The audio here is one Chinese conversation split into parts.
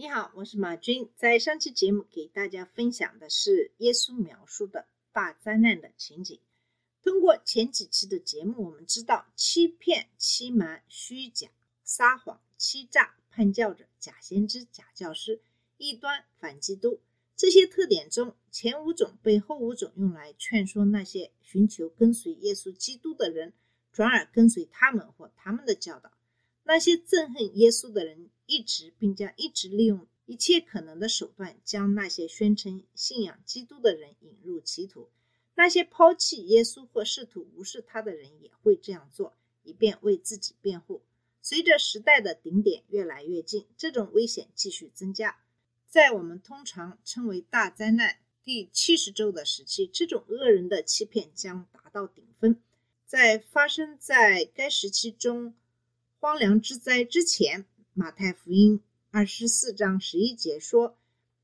你好，我是马军。在上期节目给大家分享的是耶稣描述的大灾难的情景。通过前几期的节目，我们知道欺骗、欺瞒、虚假、撒谎、欺诈、叛教者、假先知、假教师、异端、反基督这些特点中，前五种被后五种用来劝说那些寻求跟随耶稣基督的人，转而跟随他们或他们的教导。那些憎恨耶稣的人，一直并将一直利用一切可能的手段，将那些宣称信仰基督的人引入歧途。那些抛弃耶稣或试图无视他的人，也会这样做，以便为自己辩护。随着时代的顶点越来越近，这种危险继续增加。在我们通常称为大灾难第七十周的时期，这种恶人的欺骗将达到顶峰。在发生在该时期中荒凉之灾之前，马太福音二十四章十一节说，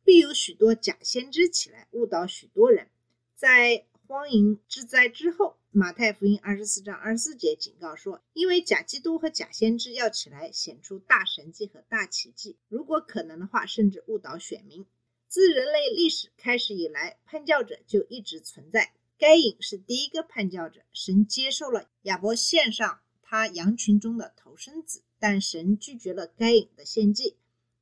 必有许多假先知起来误导许多人。在荒淫之灾之后，马太福音二十四章二十四节警告说，因为假基督和假先知要起来显出大神迹和大奇迹，如果可能的话，甚至误导选民。自人类历史开始以来，叛教者就一直存在。该隐是第一个叛教者，神接受了亚伯献上他羊群中的头生子，但神拒绝了该隐的献祭。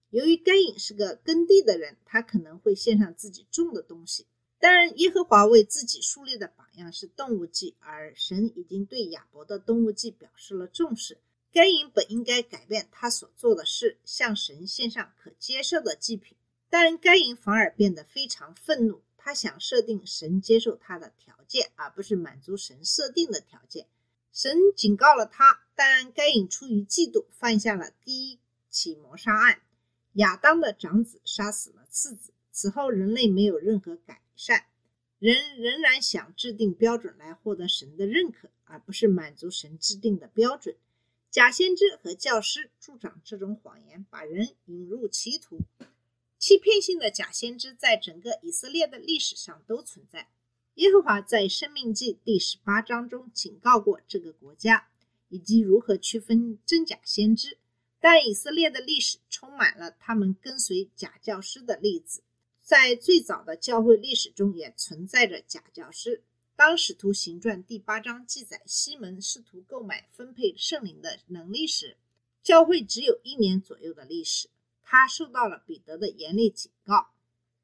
由于该隐是个耕地的人，他可能会献上自己种的东西。当然，耶和华为自己树立的榜样是动物祭，而神已经对亚伯的动物祭表示了重视。该隐本应该改变他所做的事，向神献上可接受的祭品，但该隐反而变得非常愤怒。他想设定神接受他的条件，而不是满足神设定的条件。神警告了他，但该隐出于嫉妒，犯下了第一起谋杀案。亚当的长子杀死了次子。此后，人类没有任何改善，人仍然想制定标准来获得神的认可，而不是满足神制定的标准。假先知和教师助长这种谎言，把人引入歧途。欺骗性的假先知在整个以色列的历史上都存在。耶和华在《生命记》第十八章中警告过这个国家，以及如何区分真假先知。但以色列的历史充满了他们跟随假教师的例子。在最早的教会历史中，也存在着假教师。当《使徒行传》第八章记载西门试图购买分配圣灵的能力时，教会只有一年左右的历史。他受到了彼得的严厉警告，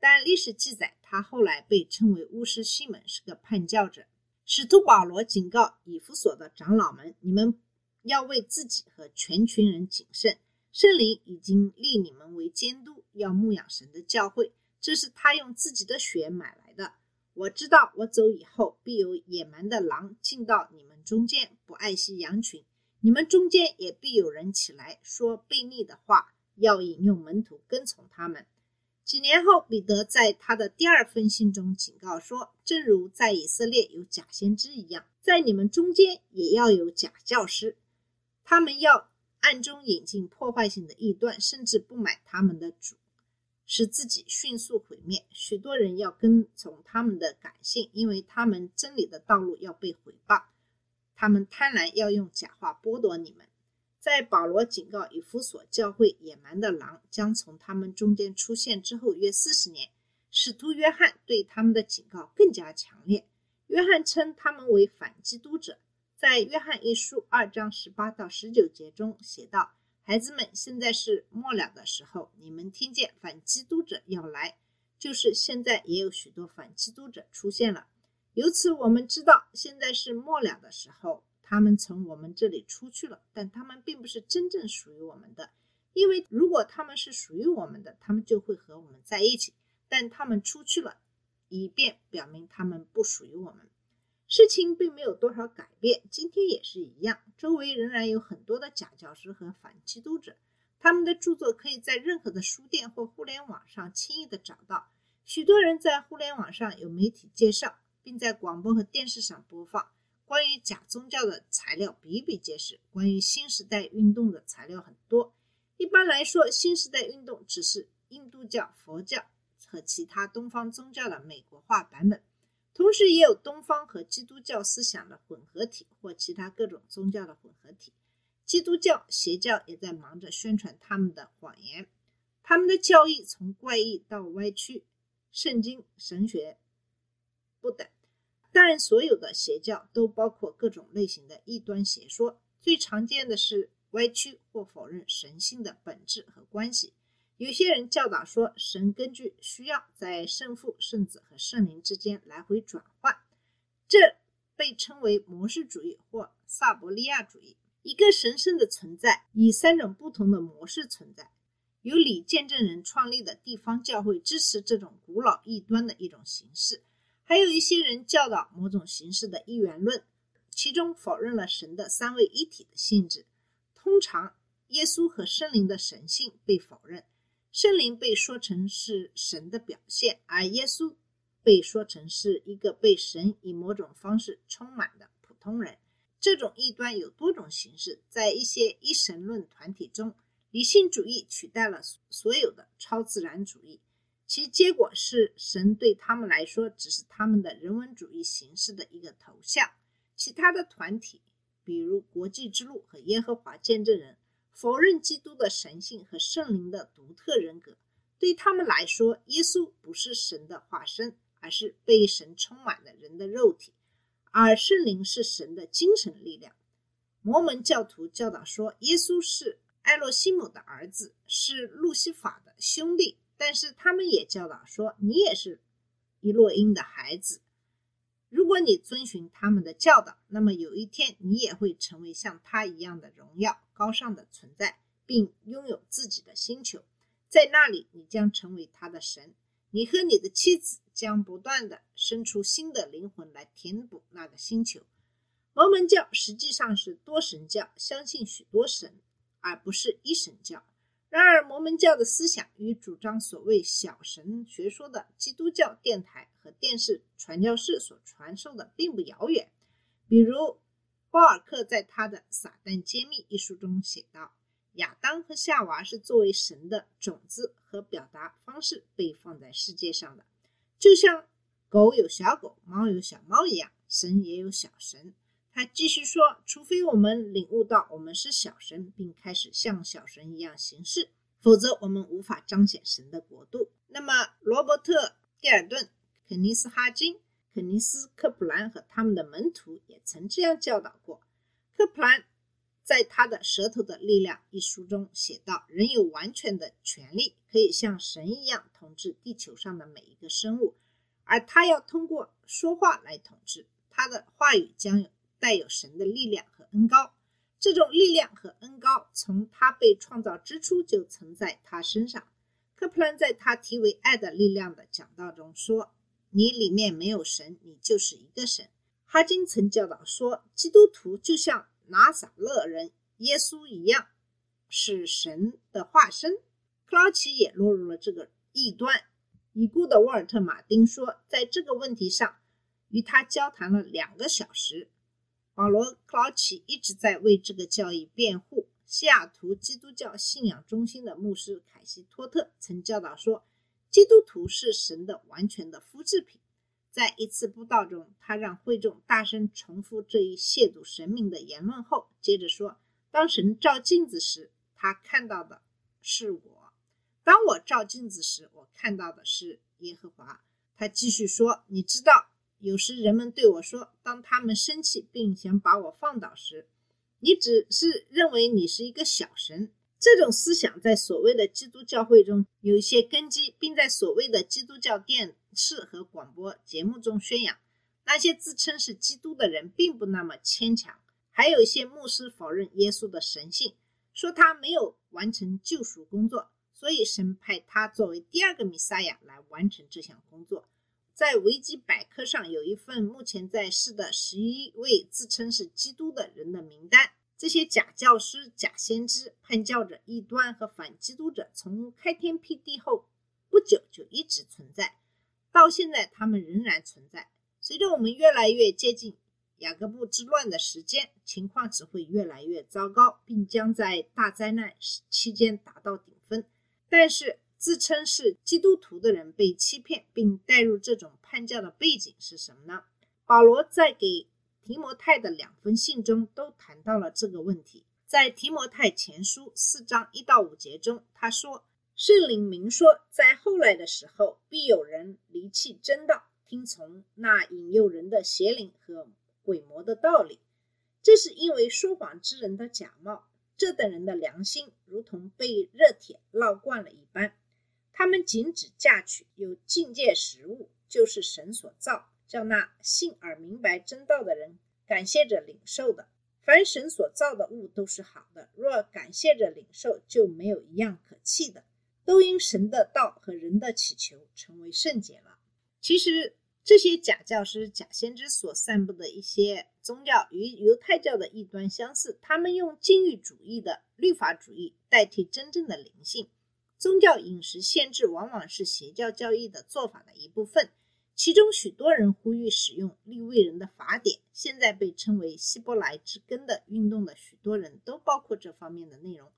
但历史记载他后来被称为巫师西门，是个叛教者。使徒保罗警告以弗所的长老们：“你们要为自己和全群人谨慎，圣灵已经立你们为监督，要牧养神的教会。”这是他用自己的血买来的。我知道，我走以后，必有野蛮的狼进到你们中间，不爱惜羊群；你们中间也必有人起来说悖逆的话，要引诱门徒跟从他们。几年后，彼得在他的第二封信中警告说：“正如在以色列有假先知一样，在你们中间也要有假教师，他们要暗中引进破坏性的异端，甚至不买他们的主。”使自己迅速毁灭，许多人要跟从他们的感性，因为他们真理的道路要被毁谤。他们贪婪要用假话剥夺你们。在保罗警告以弗所教会野蛮的狼将从他们中间出现之后约四十年，使徒约翰对他们的警告更加强烈。约翰称他们为反基督者，在约翰一书二章十八到十九节中写道。孩子们，现在是末了的时候。你们听见反基督者要来，就是现在也有许多反基督者出现了。由此我们知道，现在是末了的时候。他们从我们这里出去了，但他们并不是真正属于我们的。因为如果他们是属于我们的，他们就会和我们在一起。但他们出去了，以便表明他们不属于我们。事情并没有多少改变，今天也是一样。周围仍然有很多的假教师和反基督者，他们的著作可以在任何的书店或互联网上轻易的找到。许多人在互联网上有媒体介绍，并在广播和电视上播放关于假宗教的材料比比皆是，关于新时代运动的材料很多。一般来说，新时代运动只是印度教、佛教和其他东方宗教的美国化版本，同时也有东方和基督教思想的混合体或其他各种宗教的混合体。基督教邪教也在忙着宣传他们的谎言，他们的教义从怪异到歪曲。圣经、神学不等，当然，所有的邪教都包括各种类型的异端邪说。最常见的是歪曲或否认神性的本质和关系。有些人教导说，神根据需要在圣父、圣子和圣灵之间来回转换，这被称为模式主义或萨伯利亚主义。一个神圣的存在以三种不同的模式存在。由李见证人创立的地方教会支持这种古老异端的一种形式，还有一些人教导某种形式的一元论，其中否认了神的三位一体的性质。通常，耶稣和圣灵的神性被否认，圣灵被说成是神的表现，而耶稣被说成是一个被神以某种方式充满的普通人。这种异端有多种形式，在一些一神论团体中。理性主义取代了所有的超自然主义，其结果是神对他们来说只是他们的人文主义形式的一个头像。其他的团体，比如国际之路和耶和华见证人，否认基督的神性和圣灵的独特人格。对他们来说，耶稣不是神的化身，而是被神充满的人的肉体，而圣灵是神的精神力量。摩门教徒教导说，耶稣是。艾洛西姆的儿子是路西法的兄弟，但是他们也教导说，你也是伊洛因的孩子。如果你遵循他们的教导，那么有一天你也会成为像他一样的荣耀高尚的存在，并拥有自己的星球。在那里，你将成为他的神。你和你的妻子将不断的生出新的灵魂来填补那个星球。摩门教实际上是多神教，相信许多神。而不是一神教。然而，摩门教的思想与主张所谓小神学说的基督教电台和电视传教士所传授的并不遥远。比如，鲍尔克在他的《撒旦揭秘》一书中写道：“亚当和夏娃是作为神的种子和表达方式被放在世界上的，就像狗有小狗、猫有小猫一样，神也有小神。”他继续说：“除非我们领悟到我们是小神，并开始像小神一样行事，否则我们无法彰显神的国度。”那么，罗伯特·蒂尔顿、肯尼斯·哈金、肯尼斯·科普兰和他们的门徒也曾这样教导过。科普兰在他的《舌头的力量》一书中写道：“人有完全的权利，可以像神一样统治地球上的每一个生物，而他要通过说话来统治。他的话语将有。”带有神的力量和恩高，这种力量和恩高从他被创造之初就存在他身上。科普兰在他题为《爱的力量》的讲道中说：“你里面没有神，你就是一个神。”哈金曾教导说：“基督徒就像拿撒勒人耶稣一样，是神的化身。”克劳奇也落入了这个异端。已故的沃尔特·马丁说：“在这个问题上，与他交谈了两个小时。”保罗·克劳奇一直在为这个教义辩护。西雅图基督教信仰中心的牧师凯西·托特曾教导说，基督徒是神的完全的复制品。在一次布道中，他让会众大声重复这一亵渎神明的言论后，接着说：“当神照镜子时，他看到的是我；当我照镜子时，我看到的是耶和华。”他继续说：“你知道。”有时人们对我说：“当他们生气并想把我放倒时，你只是认为你是一个小神。”这种思想在所谓的基督教会中有一些根基，并在所谓的基督教电视和广播节目中宣扬。那些自称是基督的人并不那么牵强。还有一些牧师否认耶稣的神性，说他没有完成救赎工作，所以神派他作为第二个弥撒亚来完成这项工作。在维基百科上有一份目前在世的十一位自称是基督的人的名单。这些假教师、假先知、叛教者、异端和反基督者，从开天辟地后不久就一直存在。到现在他们仍然存在。随着我们越来越接近雅各布之乱的时间，情况只会越来越糟糕，并将在大灾难期间达到顶峰。但是，自称是基督徒的人被欺骗并带入这种叛教的背景是什么呢？保罗在给提摩太的两封信中都谈到了这个问题。在提摩太前书四章一到五节中，他说：“圣灵明说，在后来的时候，必有人离弃真道。”听从那引诱人的邪灵和鬼魔的道理，这是因为说谎之人的假冒，这等人的良心如同被热铁烙惯了一般。他们仅指嫁娶有境界食物，就是神所造，叫那信而明白真道的人感谢着领受的。凡神所造的物都是好的，若感谢着领受，就没有一样可弃的，都因神的道和人的祈求成为圣洁了。其实。这些假教师、假先知所散布的一些宗教与犹太教的异端相似，他们用禁欲主义的律法主义代替真正的灵性。宗教饮食限制往往是邪教教义的做法的一部分。其中许多人呼吁使用利未人的法典，现在被称为希伯来之根的运动的许多人都包括这方面的内容。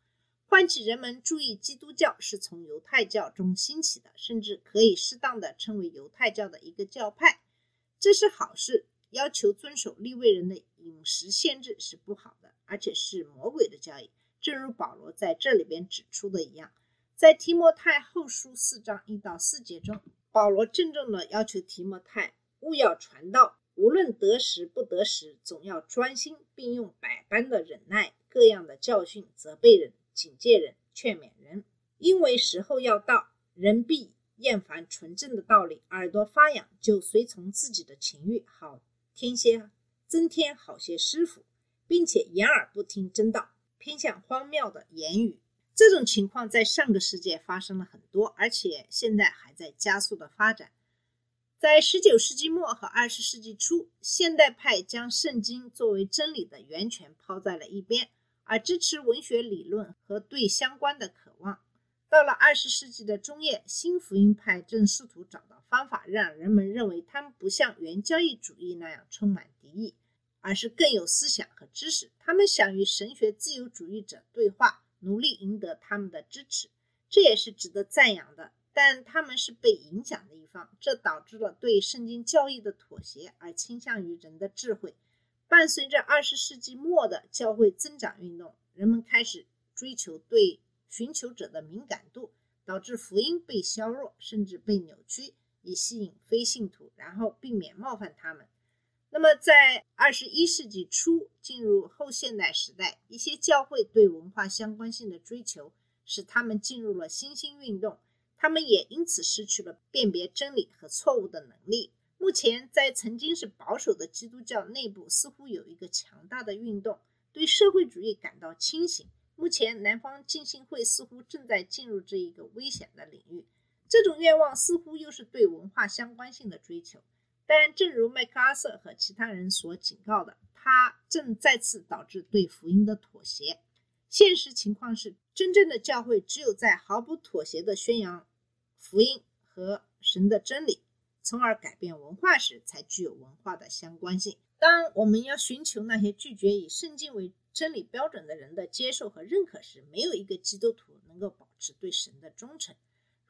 唤起人们注意，基督教是从犹太教中兴起的，甚至可以适当的称为犹太教的一个教派，这是好事。要求遵守利未人的饮食限制是不好的，而且是魔鬼的教义。正如保罗在这里边指出的一样，在提摩太后书四章一到四节中，保罗郑重的要求提摩太勿要传道，无论得时不得时，总要专心，并用百般的忍耐，各样的教训责备人。警戒人，劝勉人，因为时候要到，人必厌烦纯正的道理，耳朵发痒，就随从自己的情欲，好添些增添好些师傅，并且掩耳不听真道，偏向荒谬的言语。这种情况在上个世纪发生了很多，而且现在还在加速的发展。在十九世纪末和二十世纪初，现代派将圣经作为真理的源泉抛在了一边。而支持文学理论和对相关的渴望。到了二十世纪的中叶，新福音派正试图找到方法，让人们认为他们不像原教义主义那样充满敌意，而是更有思想和知识。他们想与神学自由主义者对话，努力赢得他们的支持，这也是值得赞扬的。但他们是被影响的一方，这导致了对圣经教义的妥协，而倾向于人的智慧。伴随着二十世纪末的教会增长运动，人们开始追求对寻求者的敏感度，导致福音被削弱，甚至被扭曲，以吸引非信徒，然后避免冒犯他们。那么，在二十一世纪初进入后现代时代，一些教会对文化相关性的追求，使他们进入了新兴运动，他们也因此失去了辨别真理和错误的能力。目前，在曾经是保守的基督教内部，似乎有一个强大的运动，对社会主义感到清醒。目前，南方浸信会似乎正在进入这一个危险的领域。这种愿望似乎又是对文化相关性的追求，但正如麦克阿瑟和其他人所警告的，他正再次导致对福音的妥协。现实情况是，真正的教会只有在毫不妥协地宣扬福音和神的真理。从而改变文化时，才具有文化的相关性。当我们要寻求那些拒绝以圣经为真理标准的人的接受和认可时，没有一个基督徒能够保持对神的忠诚。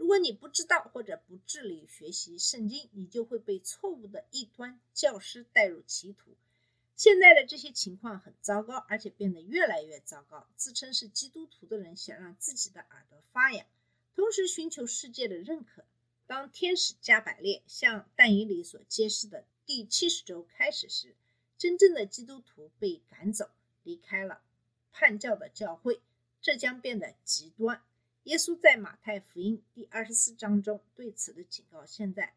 如果你不知道或者不致力学习圣经，你就会被错误的异端教师带入歧途。现在的这些情况很糟糕，而且变得越来越糟糕。自称是基督徒的人想让自己的耳朵发痒，同时寻求世界的认可。当天使加百列向但以里所揭示的第七十周开始时，真正的基督徒被赶走，离开了叛教的教会，这将变得极端。耶稣在马太福音第二十四章中对此的警告，现在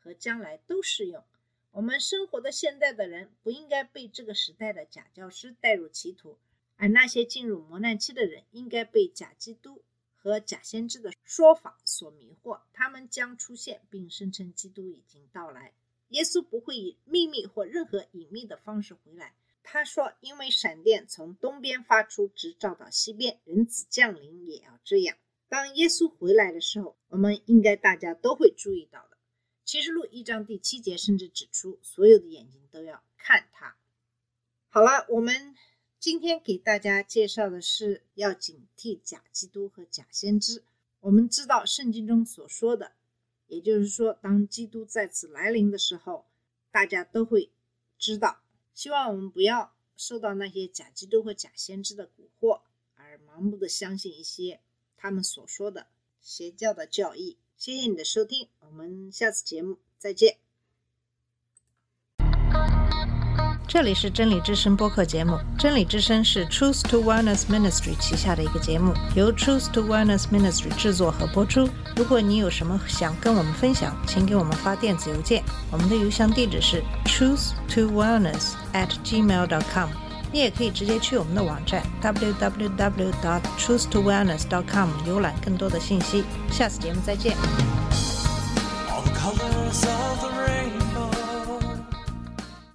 和将来都适用。我们生活的现在的人不应该被这个时代的假教师带入歧途，而那些进入磨难期的人应该被假基督。和假先知的说法所迷惑，他们将出现，并声称基督已经到来。耶稣不会以秘密或任何隐秘的方式回来。他说：“因为闪电从东边发出，直照到西边，人子降临也要这样。”当耶稣回来的时候，我们应该大家都会注意到的。启示录一章第七节甚至指出，所有的眼睛都要看他。好了，我们今天给大家介绍的是要警惕假基督和假先知。我们知道圣经中所说的，也就是说，当基督再次来临的时候，大家都会知道。希望我们不要受到那些假基督和假先知的蛊惑，而盲目的相信一些他们所说的邪教的教义。谢谢你的收听，我们下次节目再见。这里是真理之声播客节目，真理之声是 Truth to Wellness Ministry 旗下的一个节目，由 Truth to Wellness Ministry 制作和播出。如果你有什么想跟我们分享，请给我们发电子邮件，我们的邮箱地址是 truth to wellness at gmail.com。你也可以直接去我们的网站 www.truthtowellness.com 浏览更多的信息。下次节目再见。